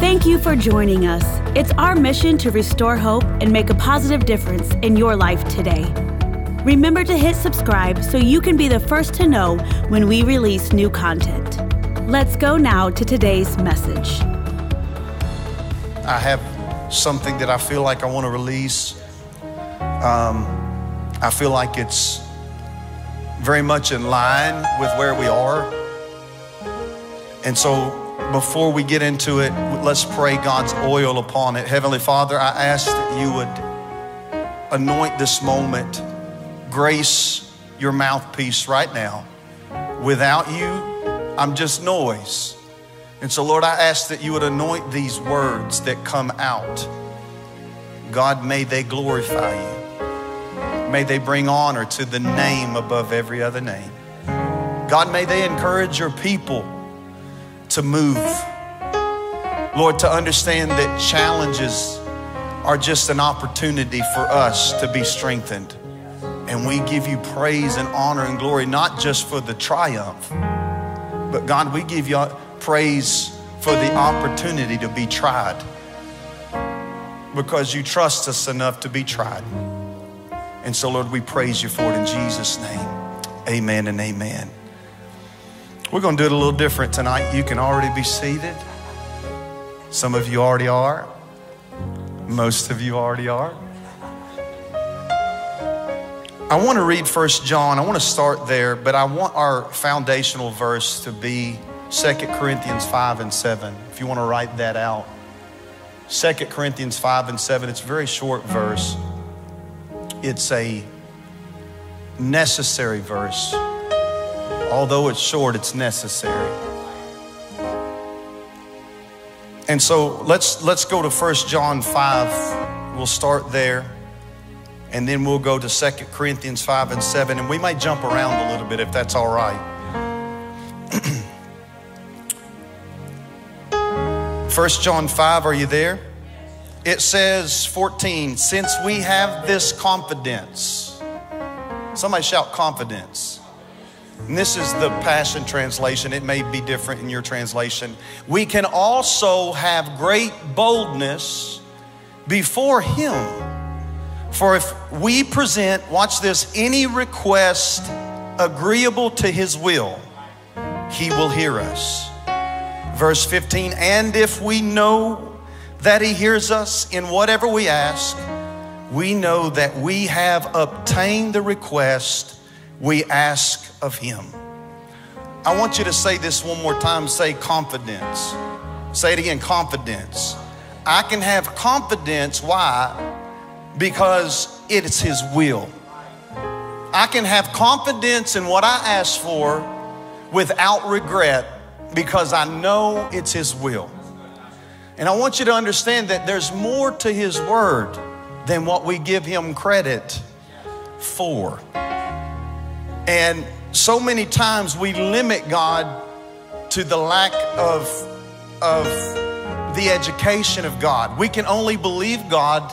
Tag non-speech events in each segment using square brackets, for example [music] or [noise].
Thank you for joining us. It's our mission to restore hope and make a positive difference in your life today. Remember to hit subscribe so you can be the first to know when we release new content. Let's go now to today's message. I have something that I feel like I want to release. Um, I feel like it's very much in line with where we are. And so, before we get into it, let's pray God's oil upon it. Heavenly Father, I ask that you would anoint this moment, grace your mouthpiece right now. Without you, I'm just noise. And so, Lord, I ask that you would anoint these words that come out. God, may they glorify you. May they bring honor to the name above every other name. God, may they encourage your people to move. Lord, to understand that challenges are just an opportunity for us to be strengthened. And we give you praise and honor and glory, not just for the triumph, but God, we give you praise for the opportunity to be tried because you trust us enough to be tried. And so, Lord, we praise you for it in Jesus' name. Amen and amen. We're going to do it a little different tonight. You can already be seated. Some of you already are. Most of you already are. I want to read First John. I want to start there, but I want our foundational verse to be Second Corinthians 5 and 7. If you want to write that out. Second Corinthians 5 and 7. It's a very short verse. It's a necessary verse. Although it's short, it's necessary. And so let's let's go to 1 John 5. We'll start there. And then we'll go to 2 Corinthians 5 and 7. And we might jump around a little bit if that's all right. [clears throat] 1 John 5, are you there? It says 14, since we have this confidence. Somebody shout confidence. And this is the Passion Translation. It may be different in your translation. We can also have great boldness before Him. For if we present, watch this, any request agreeable to His will, He will hear us. Verse 15, and if we know that He hears us in whatever we ask, we know that we have obtained the request we ask of Him. I want you to say this one more time. Say confidence. Say it again confidence. I can have confidence. Why? Because it's His will. I can have confidence in what I ask for without regret because I know it's His will. And I want you to understand that there's more to His word than what we give Him credit for. And so many times we limit God to the lack of, of the education of God. We can only believe God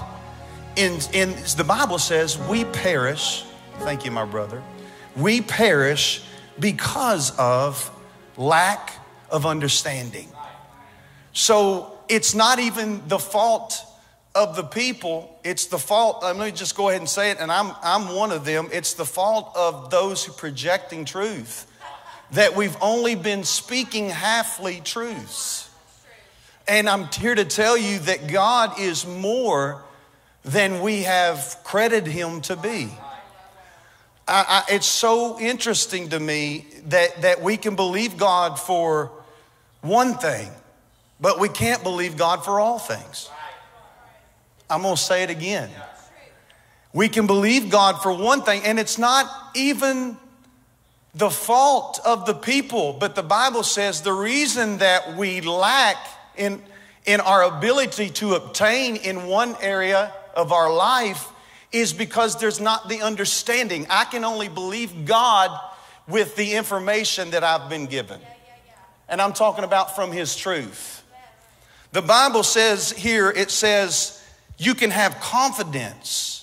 in, in the Bible says we perish. Thank you, my brother. We perish because of lack of understanding. So it's not even the fault of the people, it's the fault, let me just go ahead and say it, and I'm, I'm one of them. It's the fault of those who projecting truth that we've only been speaking halfly truths. And I'm here to tell you that God is more than we have credited Him to be. I, I, it's so interesting to me that, that we can believe God for one thing, but we can't believe God for all things. I'm going to say it again. We can believe God for one thing, and it's not even the fault of the people, but the Bible says the reason that we lack in, in our ability to obtain in one area of our life is because there's not the understanding. I can only believe God with the information that I've been given. And I'm talking about from His truth. The Bible says here, it says, you can have confidence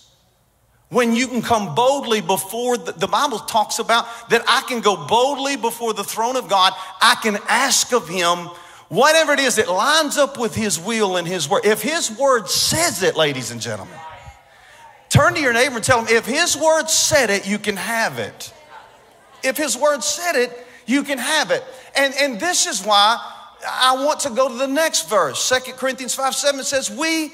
when you can come boldly before the, the, Bible talks about that I can go boldly before the throne of God. I can ask of Him whatever it is that lines up with His will and His word. If His word says it, ladies and gentlemen, turn to your neighbor and tell him, if His word said it, you can have it. If His word said it, you can have it. And, and this is why I want to go to the next verse. Second Corinthians 5 7 says, We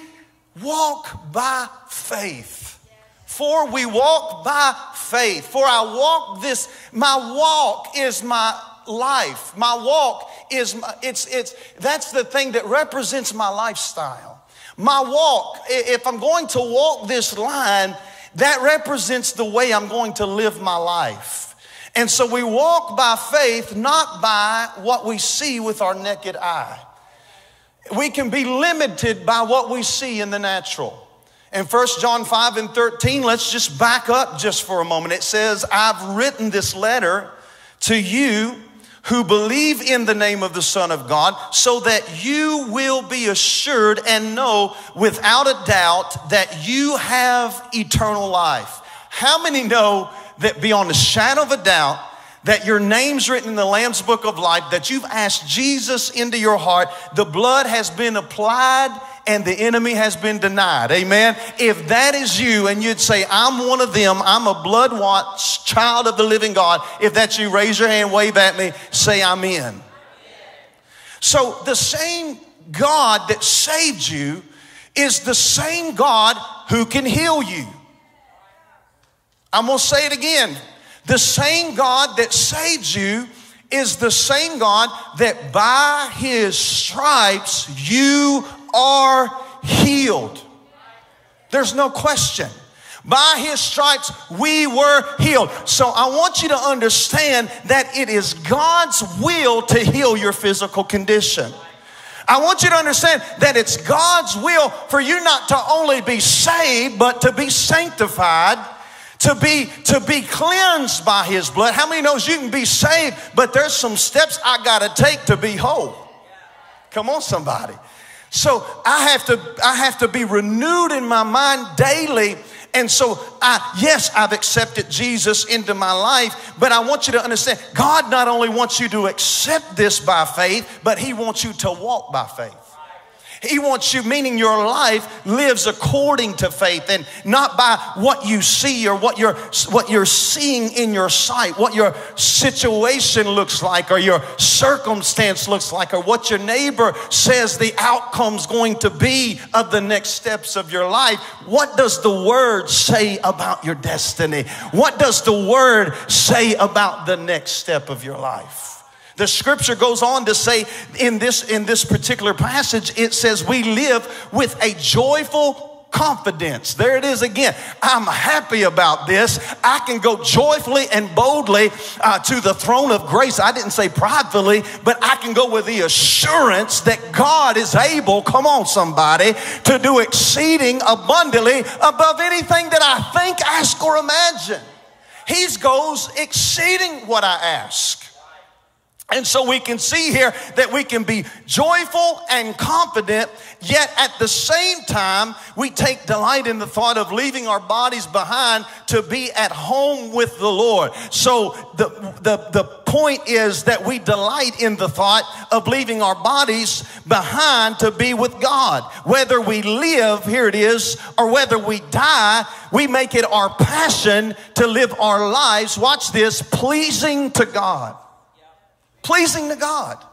walk by faith. For we walk by faith. For I walk this, my walk is my life. My walk is my, it's it's that's the thing that represents my lifestyle. My walk, if I'm going to walk this line, that represents the way I'm going to live my life. And so we walk by faith, not by what we see with our naked eye. We can be limited by what we see in the natural. In 1 John 5 and 13, let's just back up just for a moment. It says, I've written this letter to you who believe in the name of the Son of God, so that you will be assured and know without a doubt that you have eternal life. How many know that beyond a shadow of a doubt, that your name's written in the Lamb's book of life, that you've asked Jesus into your heart, the blood has been applied and the enemy has been denied. Amen. If that is you and you'd say, I'm one of them, I'm a blood washed child of the living God, if that's you, raise your hand, wave at me, say, I'm in. So the same God that saved you is the same God who can heal you. I'm gonna say it again. The same God that saves you is the same God that by his stripes you are healed. There's no question. By his stripes we were healed. So I want you to understand that it is God's will to heal your physical condition. I want you to understand that it's God's will for you not to only be saved, but to be sanctified to be to be cleansed by his blood. How many knows you can be saved but there's some steps i got to take to be whole? Come on somebody. So i have to i have to be renewed in my mind daily. And so i yes i've accepted jesus into my life but i want you to understand god not only wants you to accept this by faith but he wants you to walk by faith he wants you, meaning your life lives according to faith and not by what you see or what you're, what you're seeing in your sight, what your situation looks like or your circumstance looks like or what your neighbor says the outcome's going to be of the next steps of your life. What does the word say about your destiny? What does the word say about the next step of your life? The scripture goes on to say in this in this particular passage it says we live with a joyful confidence. There it is again. I'm happy about this. I can go joyfully and boldly uh, to the throne of grace. I didn't say pridefully, but I can go with the assurance that God is able, come on, somebody, to do exceeding abundantly above anything that I think, ask, or imagine. He goes exceeding what I ask. And so we can see here that we can be joyful and confident, yet at the same time, we take delight in the thought of leaving our bodies behind to be at home with the Lord. So the, the, the point is that we delight in the thought of leaving our bodies behind to be with God. Whether we live, here it is, or whether we die, we make it our passion to live our lives, watch this, pleasing to God pleasing to God.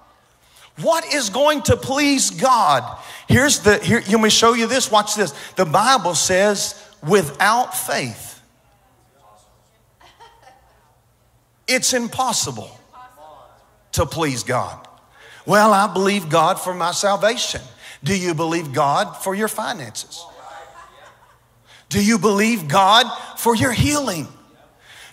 What is going to please God? Here's the here, let me show you this. Watch this. The Bible says, without faith, it's impossible to please God. Well, I believe God for my salvation. Do you believe God for your finances? Do you believe God for your healing?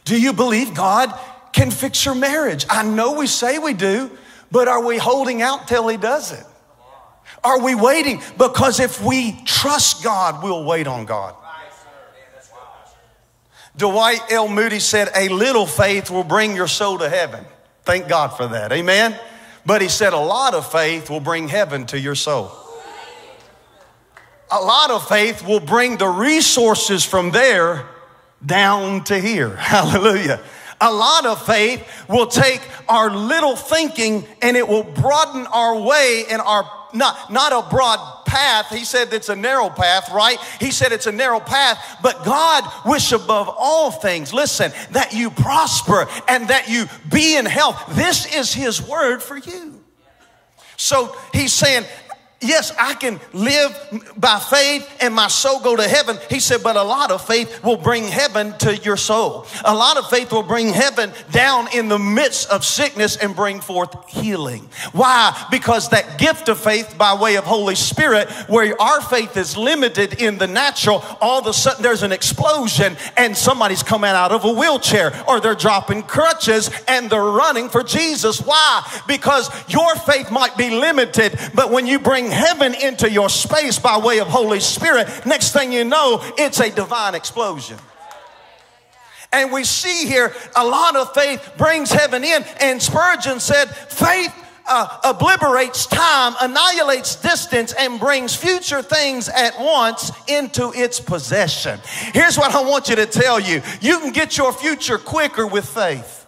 Do you believe God can fix your marriage. I know we say we do, but are we holding out till He does it? Are we waiting? Because if we trust God, we'll wait on God. Dwight L. Moody said, A little faith will bring your soul to heaven. Thank God for that. Amen. But he said, A lot of faith will bring heaven to your soul. A lot of faith will bring the resources from there down to here. [laughs] Hallelujah. A lot of faith will take our little thinking and it will broaden our way and our not, not a broad path. He said it's a narrow path, right? He said it's a narrow path, but God wish above all things, listen, that you prosper and that you be in health. This is his word for you. So he's saying, yes, I can live by faith and my soul go to heaven. He said, but a lot of faith will bring heaven to your soul. A lot of faith will bring heaven down in the midst of sickness and bring forth healing. Why? Because that gift of faith by way of Holy Spirit, where our faith is limited in the natural, all of a sudden there's an explosion and somebody's coming out of a wheelchair or they're dropping crutches and they're running for Jesus. Why? Because your faith might be limited, but when you bring heaven into your space by way of Holy Spirit, next thing you know, it's a divine explosion. And we see here a lot of faith brings heaven in. And Spurgeon said, faith uh, obliterates time, annihilates distance, and brings future things at once into its possession. Here's what I want you to tell you you can get your future quicker with faith.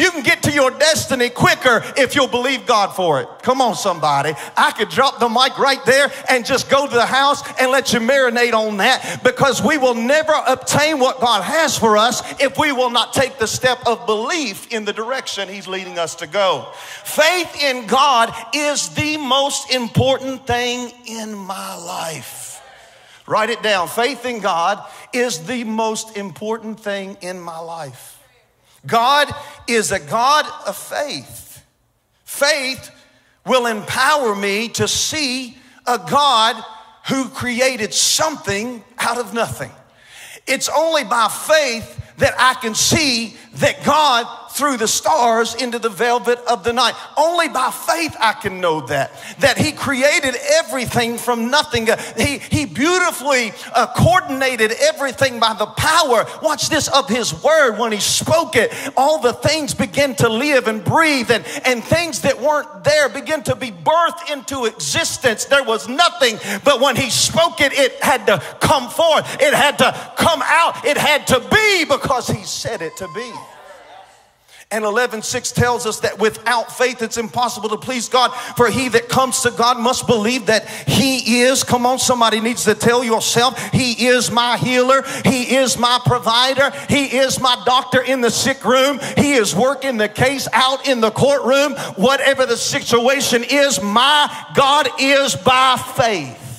You can get to your destiny quicker if you'll believe God for it. Come on, somebody. I could drop the mic right there and just go to the house and let you marinate on that because we will never obtain what God has for us if we will not take the step of belief in the direction He's leading us to go. Faith in God is the most important thing in my life. Write it down. Faith in God is the most important thing in my life. God is a God of faith. Faith will empower me to see a God who created something out of nothing. It's only by faith that I can see that God threw the stars into the velvet of the night. Only by faith I can know that. That He created everything from nothing. He, he beautifully uh, coordinated everything by the power, watch this, of His word. When He spoke it, all the things begin to live and breathe, and, and things that weren't there begin to be birthed into existence. There was nothing, but when He spoke it, it had to come forth, it had to come out, it had to be because He said it to be. And 11:6 tells us that without faith it's impossible to please God. For he that comes to God must believe that he is. Come on, somebody needs to tell yourself, he is my healer, he is my provider, he is my doctor in the sick room, he is working the case out in the courtroom. Whatever the situation is, my God is by faith.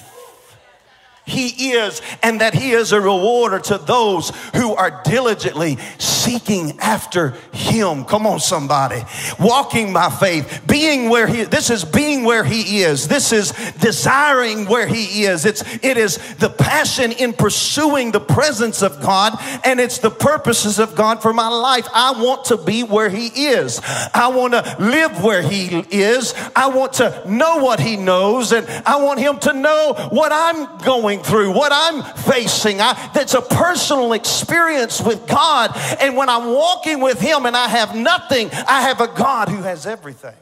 He is, and that He is a rewarder to those who are diligently seeking after Him. Come on, somebody. Walking by faith, being where He this is being where He is. This is desiring where He is. It's it is the passion in pursuing the presence of God, and it's the purposes of God for my life. I want to be where He is. I want to live where He is. I want to know what He knows, and I want Him to know what I'm going through, what I'm facing. I, that's a personal experience with God. And when I'm walking with Him and I have nothing, I have a God who has everything.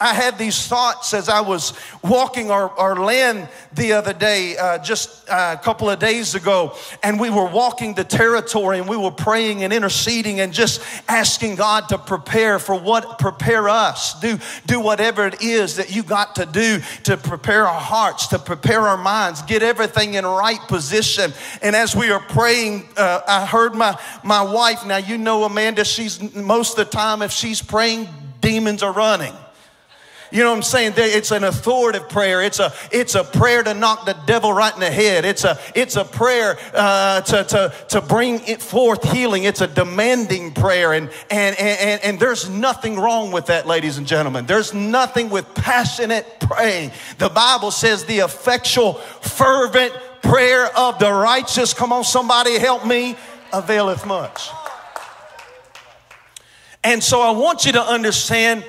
I had these thoughts as I was walking our, our land the other day, uh, just uh, a couple of days ago, and we were walking the territory and we were praying and interceding and just asking God to prepare for what, prepare us. Do, do whatever it is that you got to do to prepare our hearts, to prepare our minds, get everything in right position. And as we are praying, uh, I heard my, my wife, now you know Amanda, she's most of the time, if she's praying, demons are running. You know what I'm saying? It's an authoritative prayer. It's a, it's a prayer to knock the devil right in the head. It's a, it's a prayer uh, to, to, to bring it forth healing. It's a demanding prayer. And, and, and, and there's nothing wrong with that, ladies and gentlemen. There's nothing with passionate praying. The Bible says the effectual, fervent prayer of the righteous, come on, somebody help me, availeth much. And so I want you to understand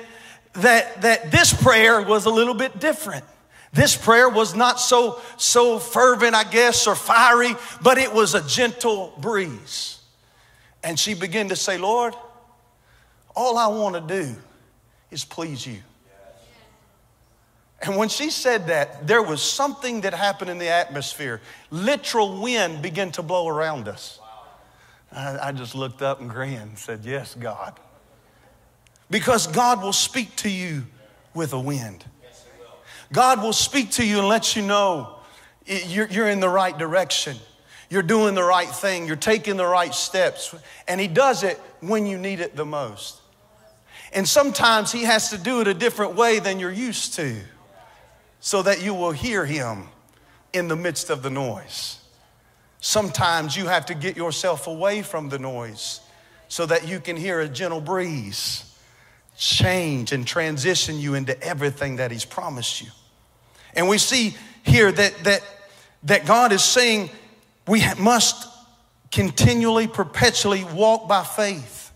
that, that this prayer was a little bit different. This prayer was not so, so fervent, I guess, or fiery, but it was a gentle breeze. And she began to say, Lord, all I want to do is please you. And when she said that, there was something that happened in the atmosphere. Literal wind began to blow around us. I, I just looked up and grinned and said, Yes, God. Because God will speak to you with a wind. God will speak to you and let you know you're, in the right direction. You're doing the right thing. You're taking the right steps. And He does it when you need it the most. And sometimes He has to do it a different way than you're used to so that you will hear Him in the midst of the noise. Sometimes you have to get yourself away from the noise so that you can hear a gentle breeze change and transition you into everything that He's promised you. And we see here that, that, that God is saying we must continually, perpetually walk by faith.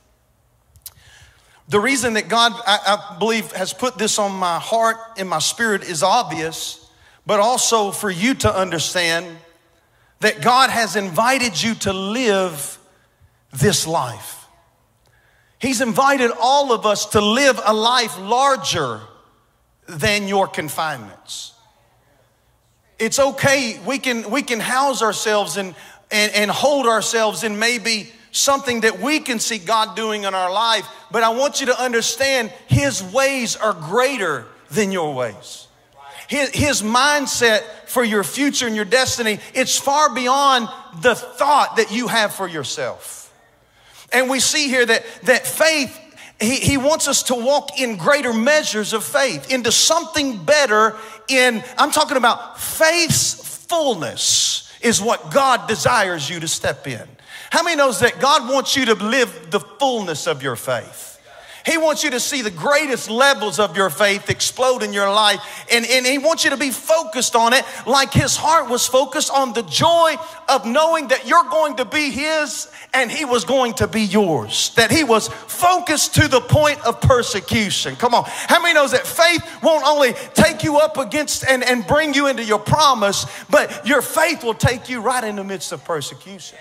The reason that God, I, I believe, has put this on my heart and my spirit is obvious, but also for you to understand that God has invited you to live this life. He's invited all of us to live a life larger than your confinements. It's okay, we can, we can house ourselves and, and, and hold ourselves in maybe something that we can see God doing in our life, but I want you to understand His ways are greater than your ways. His, his mindset for your future and your destiny, it's far beyond the thought that you have for yourself. And we see here that, that faith, he, he wants us to walk in greater measures of faith, into something better in, I'm talking about faith's fullness is what God desires you to step in. How many knows that God wants you to live the fullness of your faith? He wants you to see the greatest levels of your faith explode in your life. And, and He wants you to be focused on it like His heart was focused on the joy of knowing that you're going to be His and He was going to be yours. That He was focused to the point of persecution. Come on. How many knows that faith won't only take you up against and, and bring you into your promise, but your faith will take you right in the midst of persecution.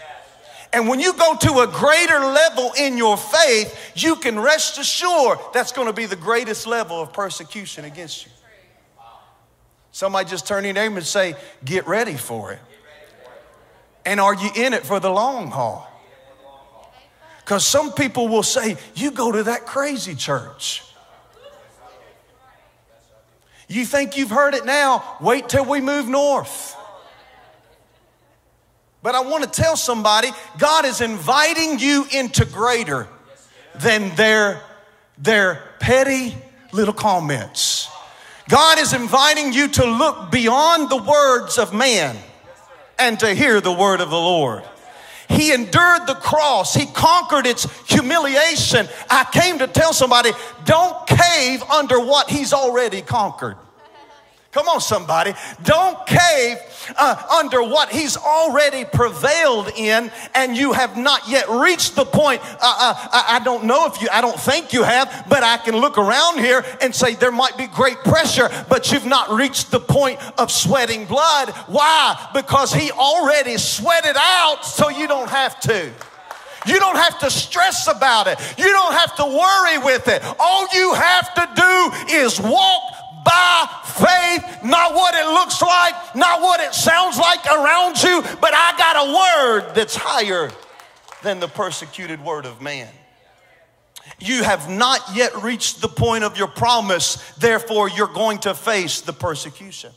And when you go to a greater level in your faith, you can rest assured that's going to be the greatest level of persecution against you. Somebody just turn your name and say, Get ready for it. And are you in it for the long haul? Because some people will say, You go to that crazy church. You think you've heard it now? Wait till we move north. But I want to tell somebody God is inviting you into greater than their, their petty little comments. God is inviting you to look beyond the words of man and to hear the word of the Lord. He endured the cross. He conquered its humiliation. I came to tell somebody don't cave under what he's already conquered. Come on, somebody. Don't cave uh, under what he's already prevailed in, and you have not yet reached the point. Uh, uh, I don't know if you, I don't think you have, but I can look around here and say there might be great pressure, but you've not reached the point of sweating blood. Why? Because he already sweated out, so you don't have to. You don't have to stress about it. You don't have to worry with it. All you have to do is walk by faith, not what it looks like, not what it sounds like around you, but I got a word that's higher than the persecuted word of man. You have not yet reached the point of your promise, therefore, you're going to face the persecution.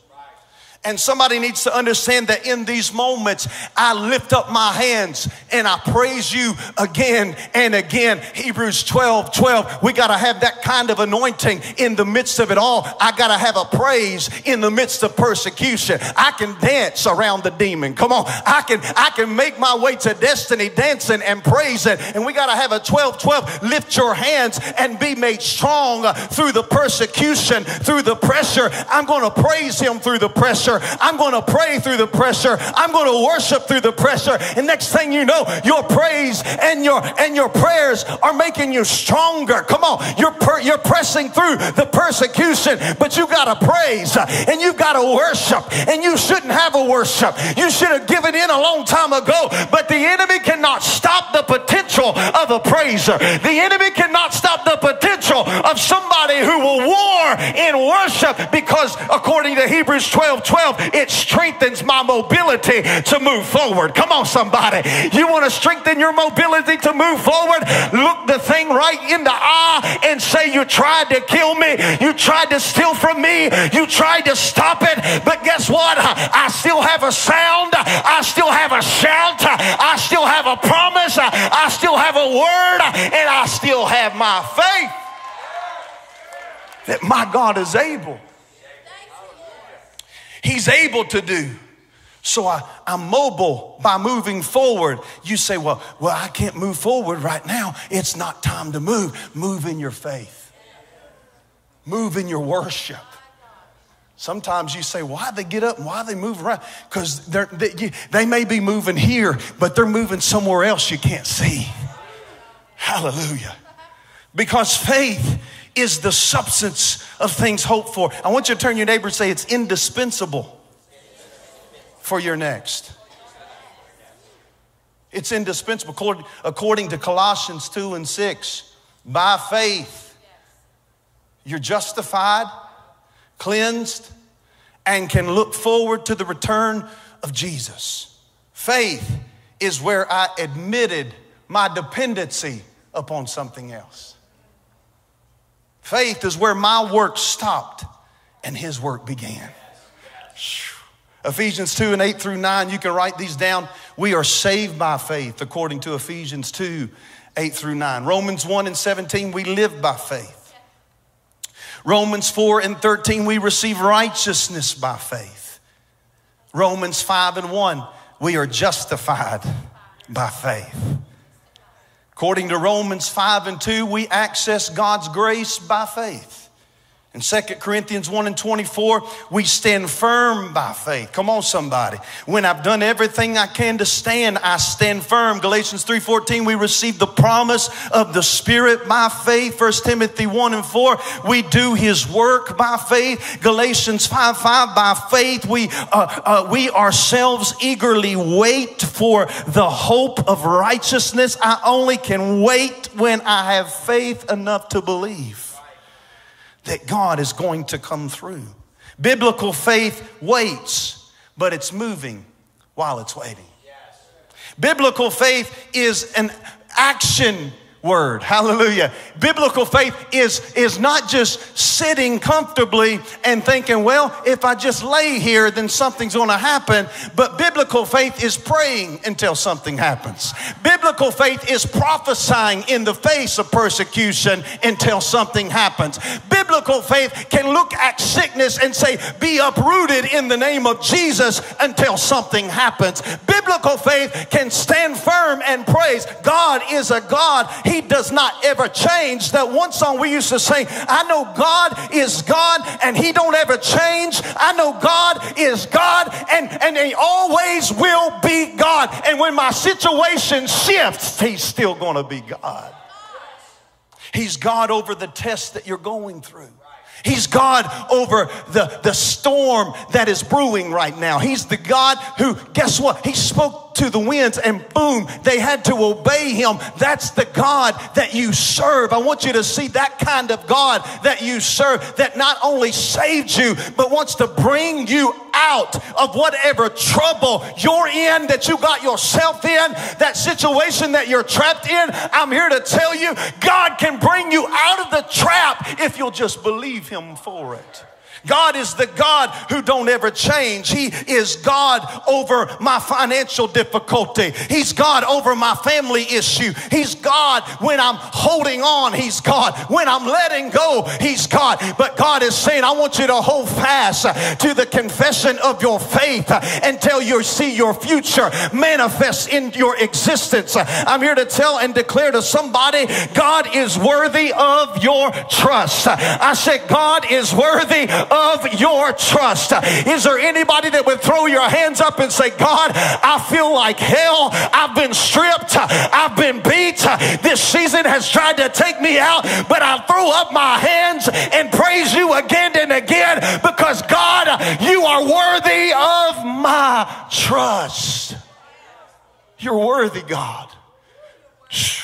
And somebody needs to understand that in these moments, I lift up my hands and I praise you again and again. Hebrews 12 12. We got to have that kind of anointing in the midst of it all. I got to have a praise in the midst of persecution. I can dance around the demon. Come on. I can, I can make my way to destiny dancing and praising. And we got to have a 12 12. Lift your hands and be made strong through the persecution, through the pressure. I'm going to praise him through the pressure pressure. I'm going to pray through the pressure. I'm going to worship through the pressure. And next thing you know, your praise and your and your prayers are making you stronger. Come on, you're you're pressing through the persecution, but you got to praise uh, and you got to worship. And you shouldn't have a worship. You should have given in a long time ago. But the enemy cannot stop the potential of a praiser. The enemy cannot stop the potential of somebody who will war in worship because according to Hebrews 12, 12 12, it strengthens my mobility to move forward. Come on, somebody. You want to strengthen your mobility to move forward? Look the thing right in the eye and say, You tried to kill me. You tried to steal from me. You tried to stop it. But guess what? I still have a sound. I still have a shout. I still have a promise. I still have a word. And I still have my faith that my God is able. He's able to do. So I, I'm mobile by moving forward. You say, well, well, I can't move forward right now. It's not time to move. Move in your faith. Move in your worship. Sometimes you say, why they get up and why they move around? Because they, they may be moving here, but they're moving somewhere else you can't see. Hallelujah. Because faith is the substance of things hoped for. I want you to turn your neighbor and say, it's indispensable for your next. It's indispensable. According to Colossians 2 and 6, by faith, you're justified, cleansed, and can look forward to the return of Jesus. Faith is where I admitted my dependency upon something else. Faith is where my work stopped and his work began. Ephesians 2 and 8 through 9, you can write these down. We are saved by faith, according to Ephesians 2 8 through 9. Romans 1 and 17, we live by faith. Romans 4 and 13, we receive righteousness by faith. Romans 5 and 1, we are justified by faith. According to Romans 5 and 2, we access God's grace by faith. In 2 Corinthians 1 and 24, we stand firm by faith. Come on, somebody. When I've done everything I can to stand, I stand firm. Galatians 3:14, we receive the promise of the Spirit by faith. 1 Timothy 1 and 4, we do his work by faith. Galatians 5 5, by faith, we, uh, uh, we ourselves eagerly wait for the hope of righteousness. I only can wait when I have faith enough to believe that God is going to come through. Biblical faith waits, but it's moving while it's waiting. Biblical faith is an action word. Hallelujah. Biblical faith is, is not just sitting comfortably and thinking, well, if I just lay here, then something's going to happen. But biblical faith is praying until something happens. Biblical faith is prophesying in the face of persecution until something happens. Biblical faith can look at sickness and say, be uprooted in the name of Jesus until something happens. Biblical faith can stand firm and praise. God is a God. He does not ever change. That one song we used to sing, I know God is God and He don't ever change. I know God is God and, and He always will be God. And when my situation shifts, He's still going to be God. He's God over the test that you're going through. He's God over the, the storm that is brewing right now. He's the God who, guess what? He spoke to the winds and boom, they had to obey him. That's the God that you serve. I want you to see that kind of God that you serve that not only saved you, but wants to bring you out of whatever trouble you're in, that you got yourself in, that situation that you're trapped in. I'm here to tell you, God can bring you out of the trap if you'll just believe him for it. God is the God who don't ever change. He is God over my financial difficulty. He's God over my family issue. He's God when I'm holding on. He's God when I'm letting go. He's God. But God is saying, I want you to hold fast to the confession of your faith until you see your future manifest in your existence. I'm here to tell and declare to somebody, God is worthy of your trust. I said, God is worthy of your trust. Is there anybody that would throw your hands up and say, God, I feel like hell. I've been stripped. I've been beat. This season has tried to take me out, but I throw up my hands and praise you again and again because God, you are worthy of my trust. You're worthy, God.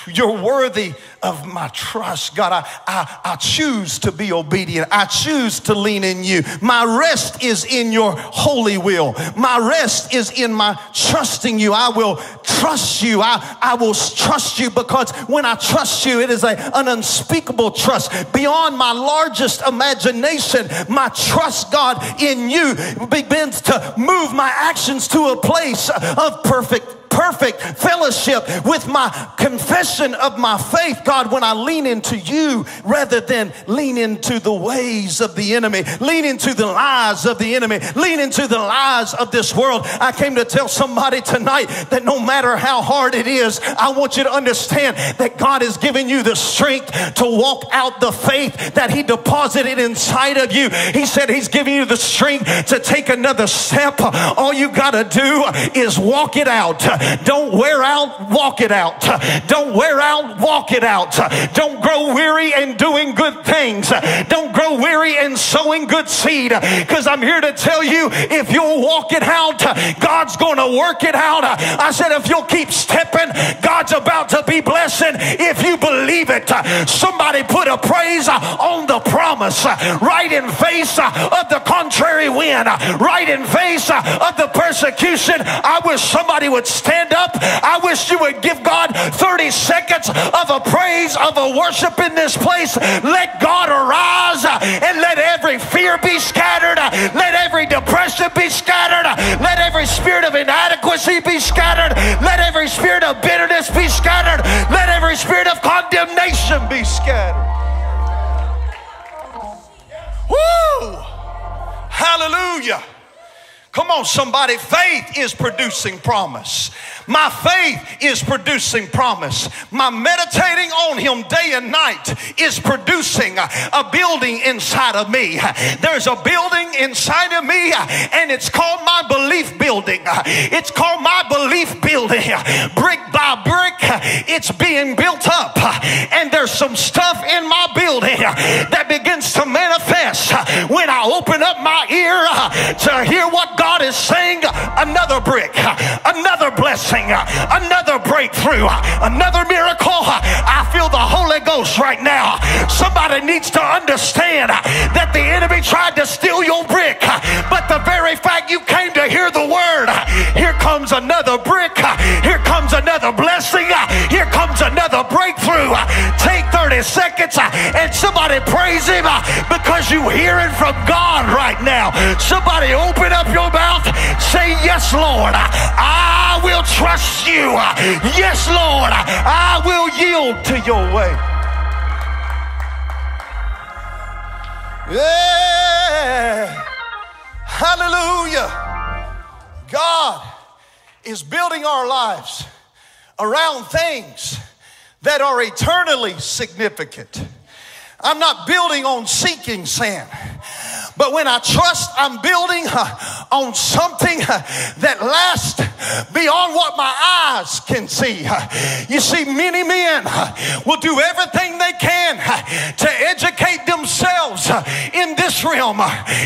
You're worthy of my trust. God, I, I, I choose to be obedient. I choose to lean in you. My rest is in your holy will. My rest is in my trusting you. I will trust you. I, I will trust you because when I trust you, it is a, an unspeakable trust beyond my largest imagination. My trust, God, in you begins to move my actions to a place of perfect perfect fellowship with my confession of my faith, God, when I lean into you rather than lean into the ways of the enemy, lean into the lies of the enemy, lean into the lies of this world. I came to tell somebody tonight that no matter how hard it is, I want you to understand that God has given you the strength to walk out the faith that He deposited inside of you. He said He's giving you the strength to take another step. All you got to do is walk it out. Don't wear out, walk it out. Don't wear out, walk it out. Don't grow weary in doing good things. Don't grow weary in sowing good seed. Because I'm here to tell you if you'll walk it out, God's going to work it out. I said, if you'll keep stepping, God's about to be blessing if you believe it. Somebody put a praise on the promise, right in face of the contrary wind, right in face of the persecution. I wish somebody would stand stand up. I wish you would give God 30 seconds of a praise, of a worship in this place. Let God arise and let every fear be scattered. Let every depression be scattered. Let every spirit of inadequacy be scattered. Let every spirit of bitterness be scattered. Let every spirit of condemnation be scattered. Woo! Hallelujah. Come on, somebody. Faith is producing promise. My faith is producing promise. My meditating on Him day and night is producing a building inside of me. There's a building inside of me, and it's called my belief building. It's called my belief building. Brick by brick, it's being built up. And there's some stuff in my building that begins to manifest when I open up my ear to hear what God is saying. Another brick, another blessing another breakthrough, another miracle. I feel the Holy Ghost right now. Somebody needs to understand that the enemy tried to steal your brick, but the very fact you came to hear the word, here comes another brick, here comes another blessing, here comes another breakthrough. Take 30 seconds and somebody praise him because you hear it from God right now. Somebody open up your mouth, say, Yes, Lord, I will trust you. Yes, Lord, I will yield to your way. Yeah. Hallelujah. God is building our lives around things that are eternally significant. I'm not building on sinking sand. But when I trust, I'm building on something that lasts beyond what my eyes can see. You see, many men will do everything they can to educate themselves in this realm,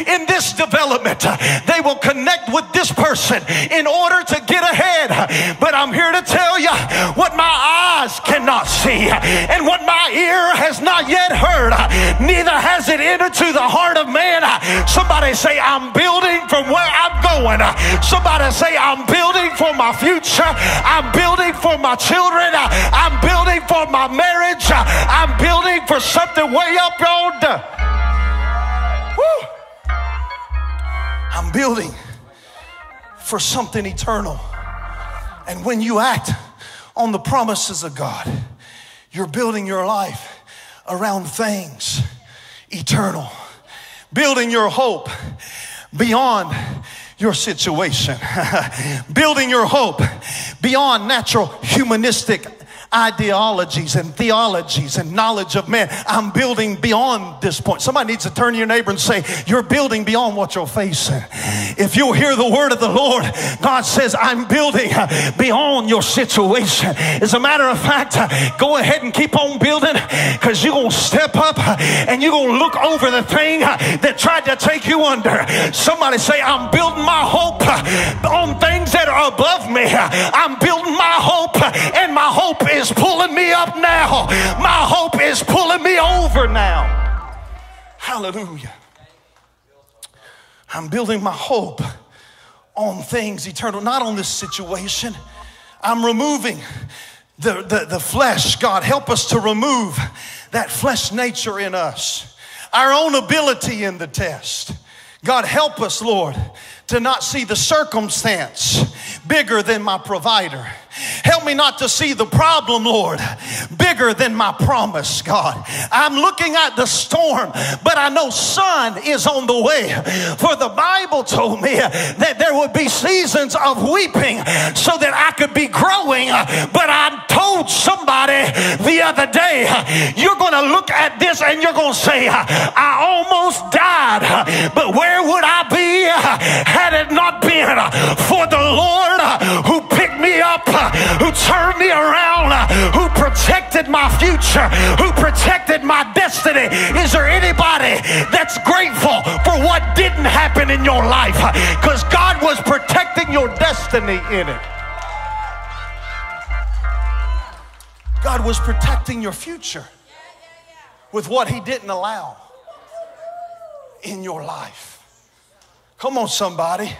in this development. They will connect with this person in order to get ahead. But I'm here to tell you what my eyes cannot see and what my ear has not yet heard, neither has it entered to the heart of man Somebody say, I'm building from where I'm going. Somebody say, I'm building for my future. I'm building for my children. I'm building for my marriage. I'm building for something way up yonder. I'm building for something eternal. And when you act on the promises of God, you're building your life around things eternal building your hope beyond your situation, [laughs] building your hope beyond natural humanistic ideologies and theologies and knowledge of man. I'm building beyond this point. Somebody needs to turn to your neighbor and say, You're building beyond what you're facing. If you'll hear the word of the Lord, God says, I'm building beyond your situation. As a matter of fact, go ahead and keep on building because you're going to step up and you're going to look over the thing that tried to take you under. Somebody say, I'm building my hope on things that are are above me. I'm hope is pulling me up now. My hope is pulling me over now. Hallelujah. I'm building my hope on things eternal, not on this situation. I'm removing the, the, the flesh. God, help us to remove that flesh nature in us, our own ability in the test. God, help us, Lord, to not see the circumstance bigger than my provider. Help me not to see the problem, Lord, bigger than my promise, God. I'm looking at the storm, but I know sun is on the way. For the Bible told me that there would be seasons of weeping so that I could be growing. But I told somebody the other day, you're going to look at this and you're going to say, I almost died, but where would I be had it not been for the Lord who picked me up? Who turned me around, who protected my future, who protected my destiny. Is there anybody that's grateful for what didn't happen in your life? Because God was protecting your destiny in it. God was protecting your future with what He didn't allow in your life. Come on, somebody.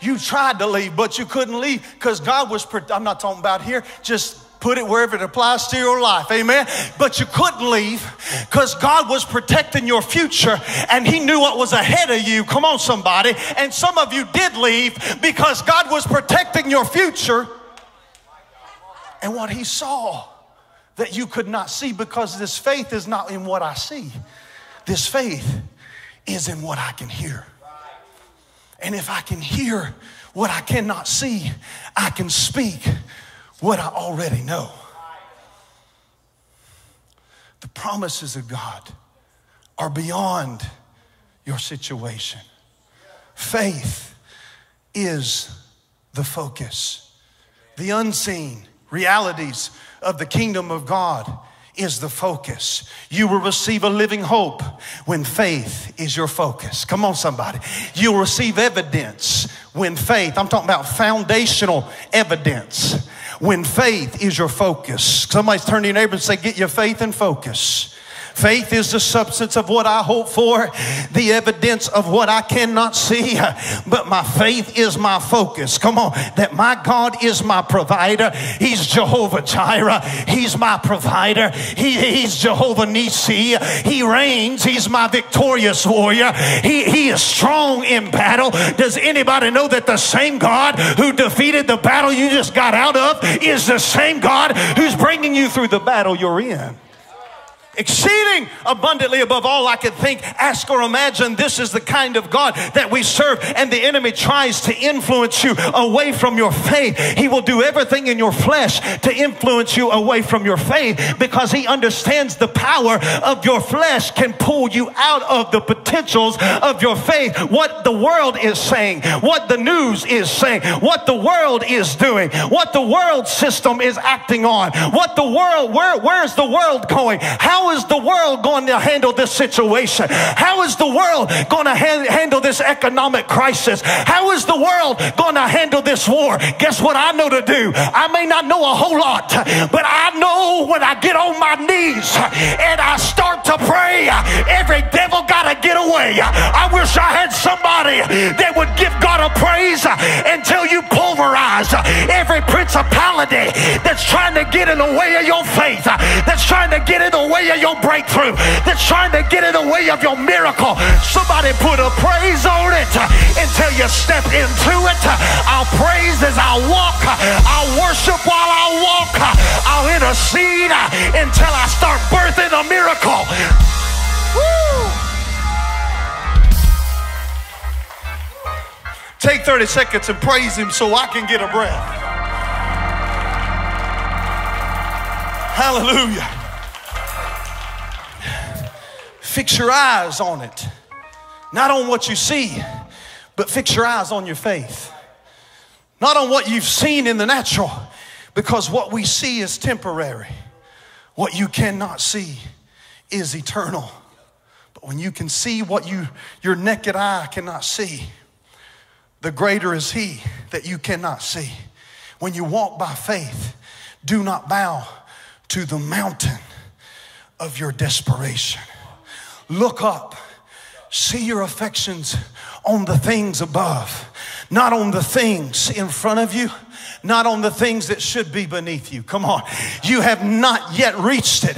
You tried to leave, but you couldn't leave because God was, I'm not talking about here, just put it wherever it applies to your life. Amen. But you couldn't leave because God was protecting your future and He knew what was ahead of you. Come on, somebody. And some of you did leave because God was protecting your future and what He saw that you could not see because this faith is not in what I see. This faith is in what I can hear. And if I can hear what I cannot see, I can speak what I already know. The promises of God are beyond your situation. Faith is the focus. The unseen realities of the kingdom of God is the focus. You will receive a living hope when faith is your focus. Come on, somebody. You'll receive evidence when faith, I'm talking about foundational evidence, when faith is your focus. Somebody's turn to your neighbor and say, Get your faith in focus. Faith is the substance of what I hope for, the evidence of what I cannot see. But my faith is my focus. Come on, that my God is my provider. He's Jehovah Jireh. He's my provider. He, he's Jehovah Nissi. He reigns. He's my victorious warrior. He, he is strong in battle. Does anybody know that the same God who defeated the battle you just got out of is the same God who's bringing you through the battle you're in? Exceeding abundantly above all I could think, ask, or imagine. This is the kind of God that we serve. And the enemy tries to influence you away from your faith. He will do everything in your flesh to influence you away from your faith because he understands the power of your flesh can pull you out of the potentials of your faith. What the world is saying, what the news is saying, what the world is doing, what the world system is acting on, what the world, where, where's the world going? How how is the world going to handle this situation? How is the world going to ha- handle this economic crisis? How is the world going to handle this war? Guess what I know to do? I may not know a whole lot, but I know when I get on my knees and I start to pray, every devil got to get away. I wish I had somebody that would give God a praise until you pulverize every principality that's trying to get in the way of your faith, that's trying to get in the way of your breakthrough, that's trying to get in the way of your miracle. Somebody put a praise on it uh, until you step into it. I'll praise as I walk. I'll worship while I walk. I'll intercede uh, until I start birthing a miracle. Woo! Take 30 seconds and praise him so I can get a breath. Hallelujah. Fix your eyes on it. Not on what you see, but fix your eyes on your faith. Not on what you've seen in the natural, because what we see is temporary. What you cannot see is eternal. But when you can see what you, your naked eye cannot see, the greater is He that you cannot see. When you walk by faith, do not bow to the mountain of your desperation. Look up, see your affections on the things above, not on the things in front of you not on the things that should be beneath you. Come on. You have not yet reached it,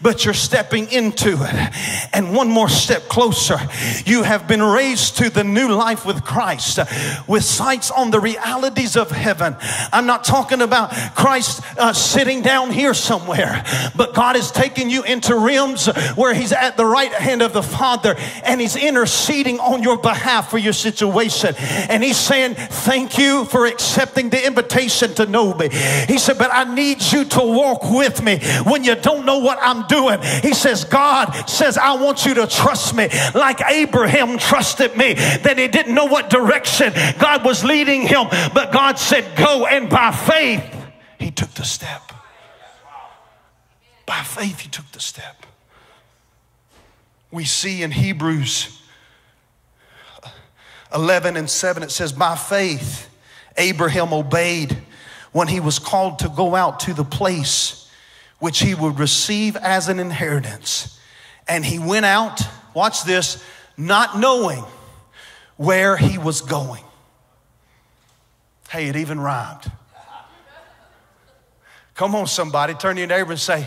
but you're stepping into it. And one more step closer. You have been raised to the new life with Christ with sights on the realities of heaven. I'm not talking about Christ uh, sitting down here somewhere, but God is taking you into realms where He's at the right hand of the Father and He's interceding on your behalf for your situation. And He's saying, Thank you for accepting the invitation invitation to know me. He said, But I need you to walk with me when you don't know what I'm doing. He says, God says, I want you to trust me like Abraham trusted me, that he didn't know what direction God was leading him. But God said, Go, and by faith, he took the step. By faith, he took the step. We see in Hebrews 11 and 7, it says, By faith, Abraham obeyed when he was called to go out to the place which he would receive as an inheritance. And he went out, watch this, not knowing where he was going. Hey, it even rhymed. Come on, somebody, turn to your neighbor and say,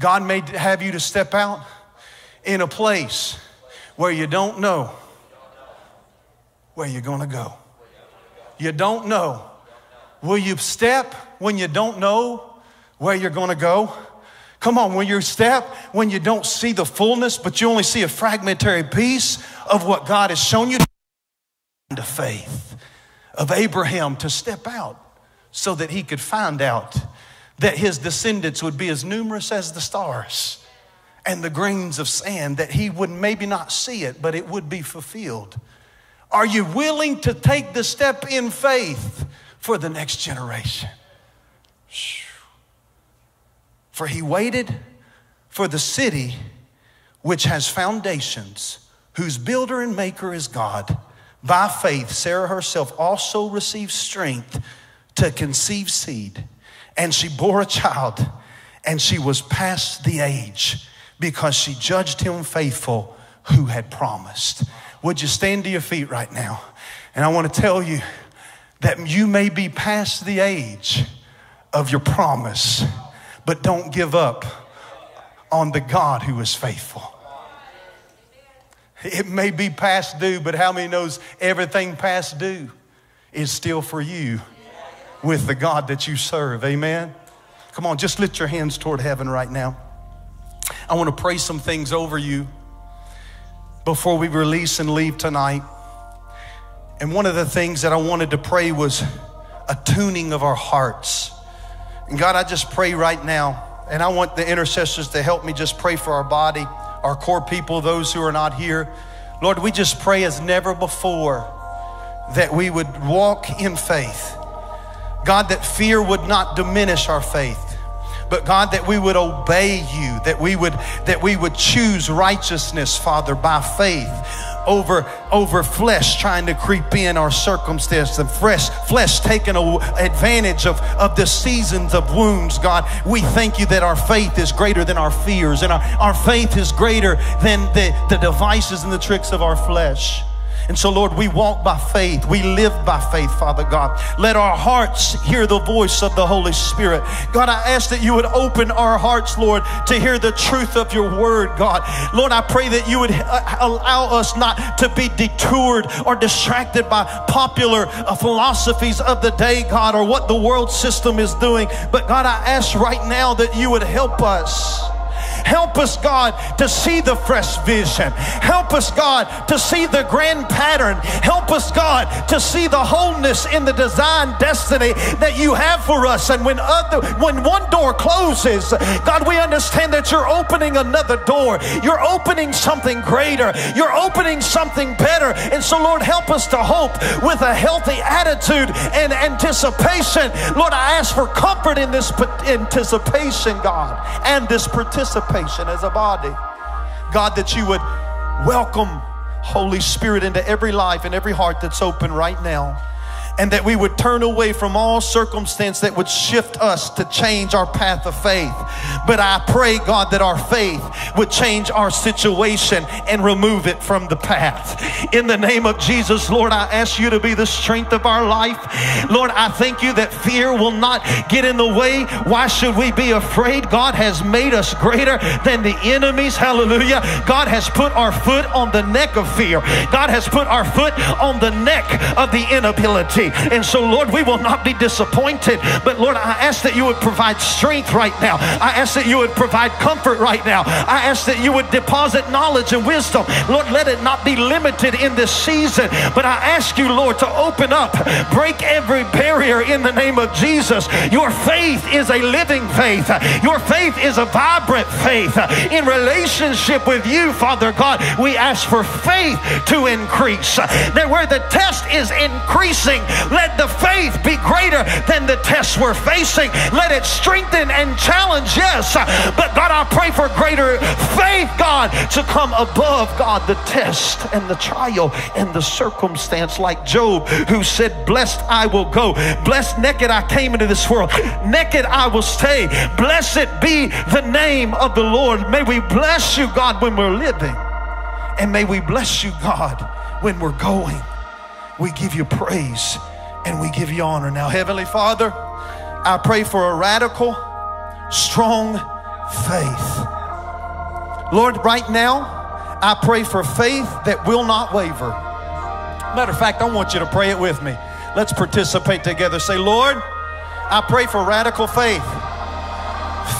God may have you to step out in a place where you don't know where you're going to go you don't know. Will you step when you don't know where you're going to go? Come on, will you step when you don't see the fullness, but you only see a fragmentary piece of what God has shown you? The faith of Abraham to step out so that he could find out that his descendants would be as numerous as the stars and the grains of sand, that he would maybe not see it, but it would be fulfilled. Are you willing to take the step in faith for the next generation? For he waited for the city which has foundations, whose builder and maker is God. By faith, Sarah herself also received strength to conceive seed, and she bore a child, and she was past the age because she judged him faithful who had promised. Would you stand to your feet right now? And I want to tell you that you may be past the age of your promise, but don't give up on the God who is faithful. It may be past due, but how many knows everything past due is still for you with the God that you serve? Amen. Come on, just lift your hands toward heaven right now. I want to pray some things over you before we release and leave tonight. And one of the things that I wanted to pray was a tuning of our hearts. And God, I just pray right now, and I want the intercessors to help me just pray for our body, our core people, those who are not here. Lord, we just pray as never before that we would walk in faith. God, that fear would not diminish our faith but God, that we would obey you, that we would, that we would choose righteousness, Father, by faith over, over flesh trying to creep in our circumstance and flesh taking advantage of, of the seasons of wounds, God. We thank you that our faith is greater than our fears and our, our faith is greater than the, the devices and the tricks of our flesh. And so, Lord, we walk by faith. We live by faith, Father God. Let our hearts hear the voice of the Holy Spirit. God, I ask that you would open our hearts, Lord, to hear the truth of your word, God. Lord, I pray that you would uh, allow us not to be detoured or distracted by popular uh, philosophies of the day, God, or what the world system is doing. But God, I ask right now that you would help us Help us, God, to see the fresh vision. Help us, God, to see the grand pattern. Help us, God, to see the wholeness in the design destiny that you have for us. And when other when one door closes, God, we understand that you're opening another door. You're opening something greater. You're opening something better. And so, Lord, help us to hope with a healthy attitude and anticipation. Lord, I ask for comfort in this anticipation, God, and this participation as a body. God, that you would welcome Holy Spirit into every life and every heart that's open right now. And that we would turn away from all circumstance that would shift us to change our path of faith. But I pray, God, that our faith would change our situation and remove it from the path. In the name of Jesus, Lord, I ask you to be the strength of our life. Lord, I thank you that fear will not get in the way. Why should we be afraid? God has made us greater than the enemies. Hallelujah. God has put our foot on the neck of fear. God has put our foot on the neck of the inability. And so, Lord, we will not be disappointed. But, Lord, I ask that you would provide strength right now. I ask that you would provide comfort right now. I ask that you would deposit knowledge and wisdom. Lord, let it not be limited in this season. But I ask you, Lord, to open up, break every barrier in the name of Jesus. Your faith is a living faith, your faith is a vibrant faith. In relationship with you, Father God, we ask for faith to increase. That where the test is increasing, let the faith be greater than the tests we're facing. Let it strengthen and challenge, yes. But God, I pray for greater faith, God, to come above, God, the test and the trial and the circumstance, like Job, who said, Blessed I will go. Blessed naked I came into this world. Naked I will stay. Blessed be the name of the Lord. May we bless you, God, when we're living. And may we bless you, God, when we're going. We give you praise and we give you honor. Now, Heavenly Father, I pray for a radical, strong faith. Lord, right now, I pray for faith that will not waver. Matter of fact, I want you to pray it with me. Let's participate together. Say, Lord, I pray for radical faith,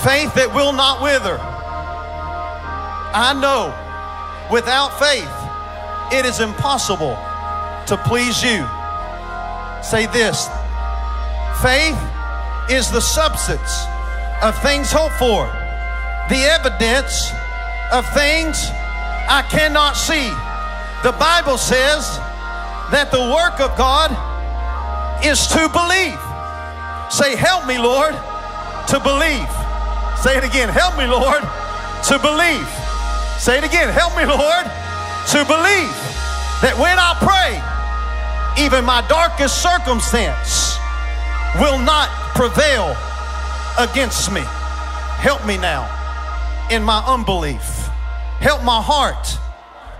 faith that will not wither. I know without faith, it is impossible to please you. Say this faith is the substance of things hoped for, the evidence of things I cannot see. The Bible says that the work of God is to believe. Say, Help me, Lord, to believe. Say it again. Help me, Lord, to believe. Say it again. Help me, Lord, to believe that when I pray, even my darkest circumstance will not prevail against me. Help me now in my unbelief. Help my heart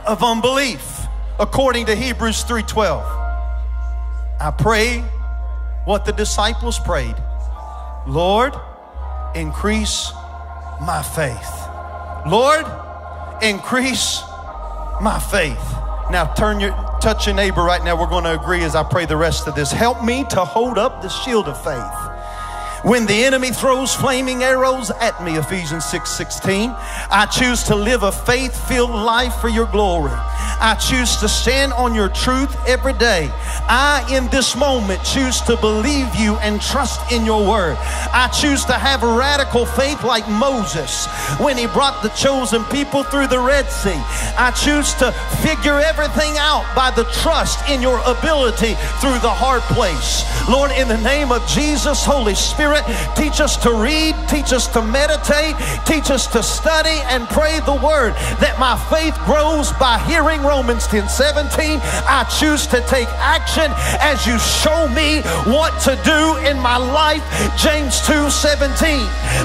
of unbelief according to Hebrews 3:12. I pray what the disciples prayed. Lord, increase my faith. Lord, increase my faith. Now turn your touch your neighbor right now. We're going to agree as I pray the rest of this. Help me to hold up the shield of faith. When the enemy throws flaming arrows at me, Ephesians 6 16, I choose to live a faith filled life for your glory. I choose to stand on your truth every day. I, in this moment, choose to believe you and trust in your word. I choose to have radical faith like Moses when he brought the chosen people through the Red Sea. I choose to figure everything out by the trust in your ability through the hard place. Lord, in the name of Jesus, Holy Spirit, teach us to read, teach us to meditate, teach us to study and pray the word that my faith grows by hearing Romans 10 17. I choose to take action as you show me what to do in my life. James 2 17.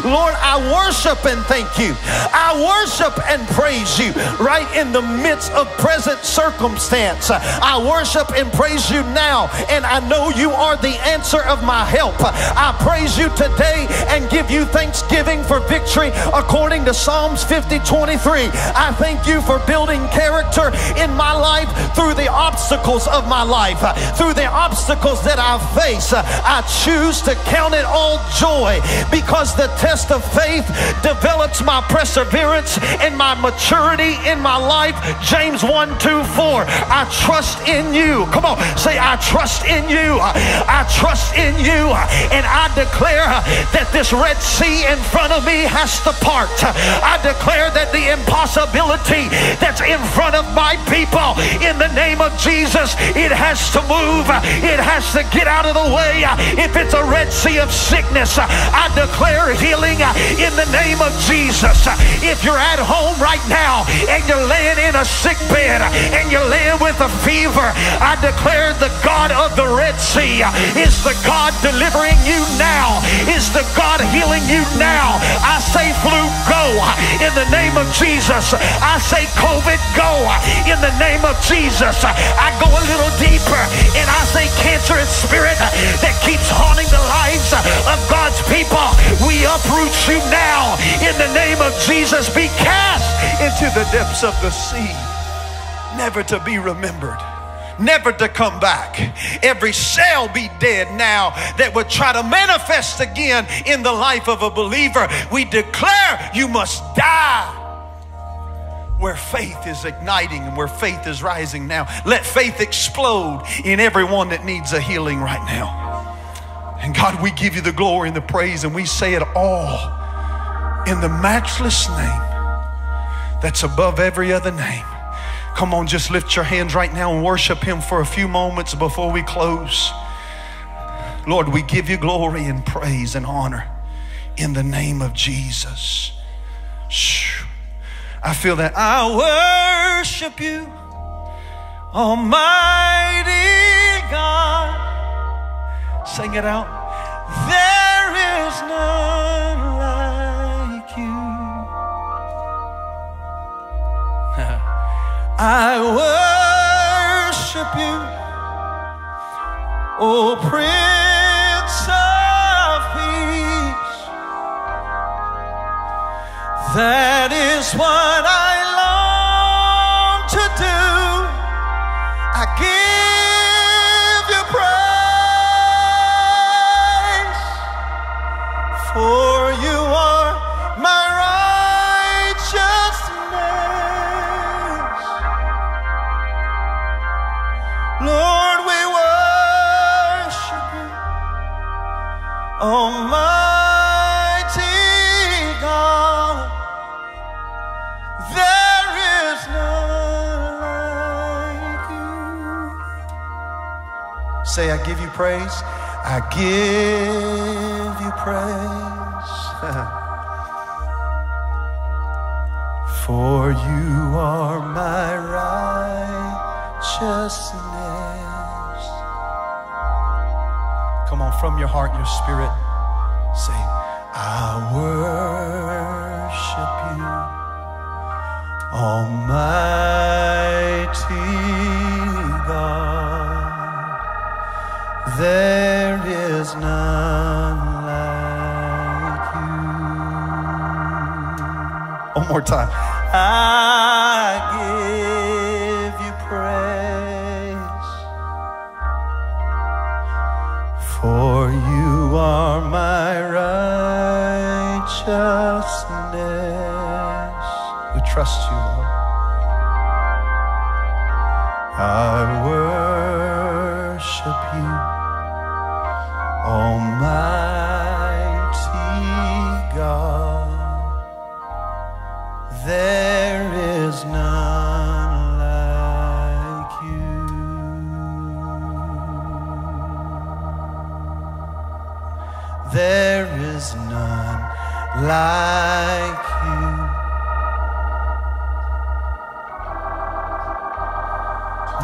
Lord, I worship and thank you. I worship and praise you right in the midst of present circumstance. I worship and praise you now, and I know you are the answer of my help. I praise you today and give you thanksgiving for victory according to Psalms 50 23. I thank you for building character in my life through the obstacles of my life, through the obstacles that I face. I choose to count it all joy because the test of faith develops my perseverance and my maturity in my life. James 1 2 4. I trust in you. Come on, say, I trust in you. I trust in you. And I declare that this Red Sea in front of me has to part. I declare that the impossibility that's in front of my people in the name of Jesus. It has to move, it has to get out of the way. If it's a red sea of sickness, I declare healing in the name of Jesus. If you're at home right now and you're laying in a sick bed and you're laying with a fever, I declare the God of the Red Sea? Is the God delivering you now? Is the God healing you now? I say flu, go in the name of Jesus. I say COVID, go in the name of Jesus. I go a little deeper and I say cancerous spirit that keeps haunting the lives of God's people. We uproot you now in the name of Jesus. Be cast into the depths of the sea, never to be remembered never to come back. Every cell be dead now that would try to manifest again in the life of a believer. We declare you must die. Where faith is igniting and where faith is rising now. Let faith explode in everyone that needs a healing right now. And God, we give you the glory and the praise, and we say it all in the matchless name that's above every other name. Come on, just lift your hands right now and worship Him for a few moments before we close. Lord, we give you glory and praise and honor in the name of Jesus. I feel that I worship you, Almighty God. Sing it out. There is none I worship you, O Prince of Peace. That is what I Almighty God. There is none like you. Say, I give you praise. I give you praise. [laughs] For you are my righteousness. From your heart, your spirit, say, I worship you, Almighty God. There is none like you. One more time. I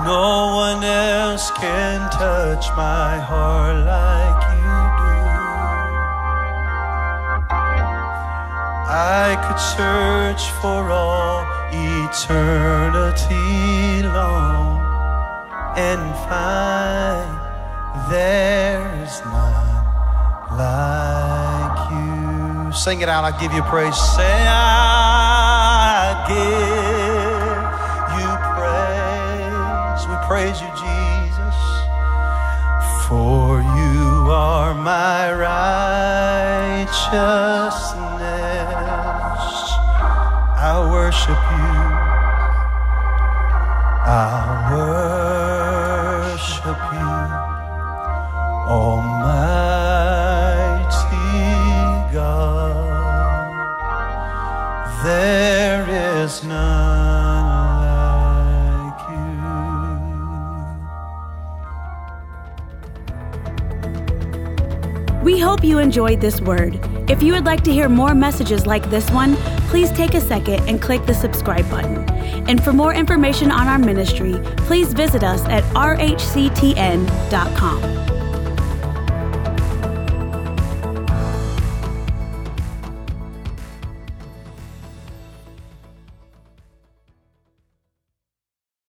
No one else can touch my heart like you do. I could search for all eternity long and find there's none like you. Sing it out, I give you praise. Say, I give praise. You, Jesus. For you are my righteousness. I worship you. Enjoyed this word. If you would like to hear more messages like this one, please take a second and click the subscribe button. And for more information on our ministry, please visit us at rhctn.com.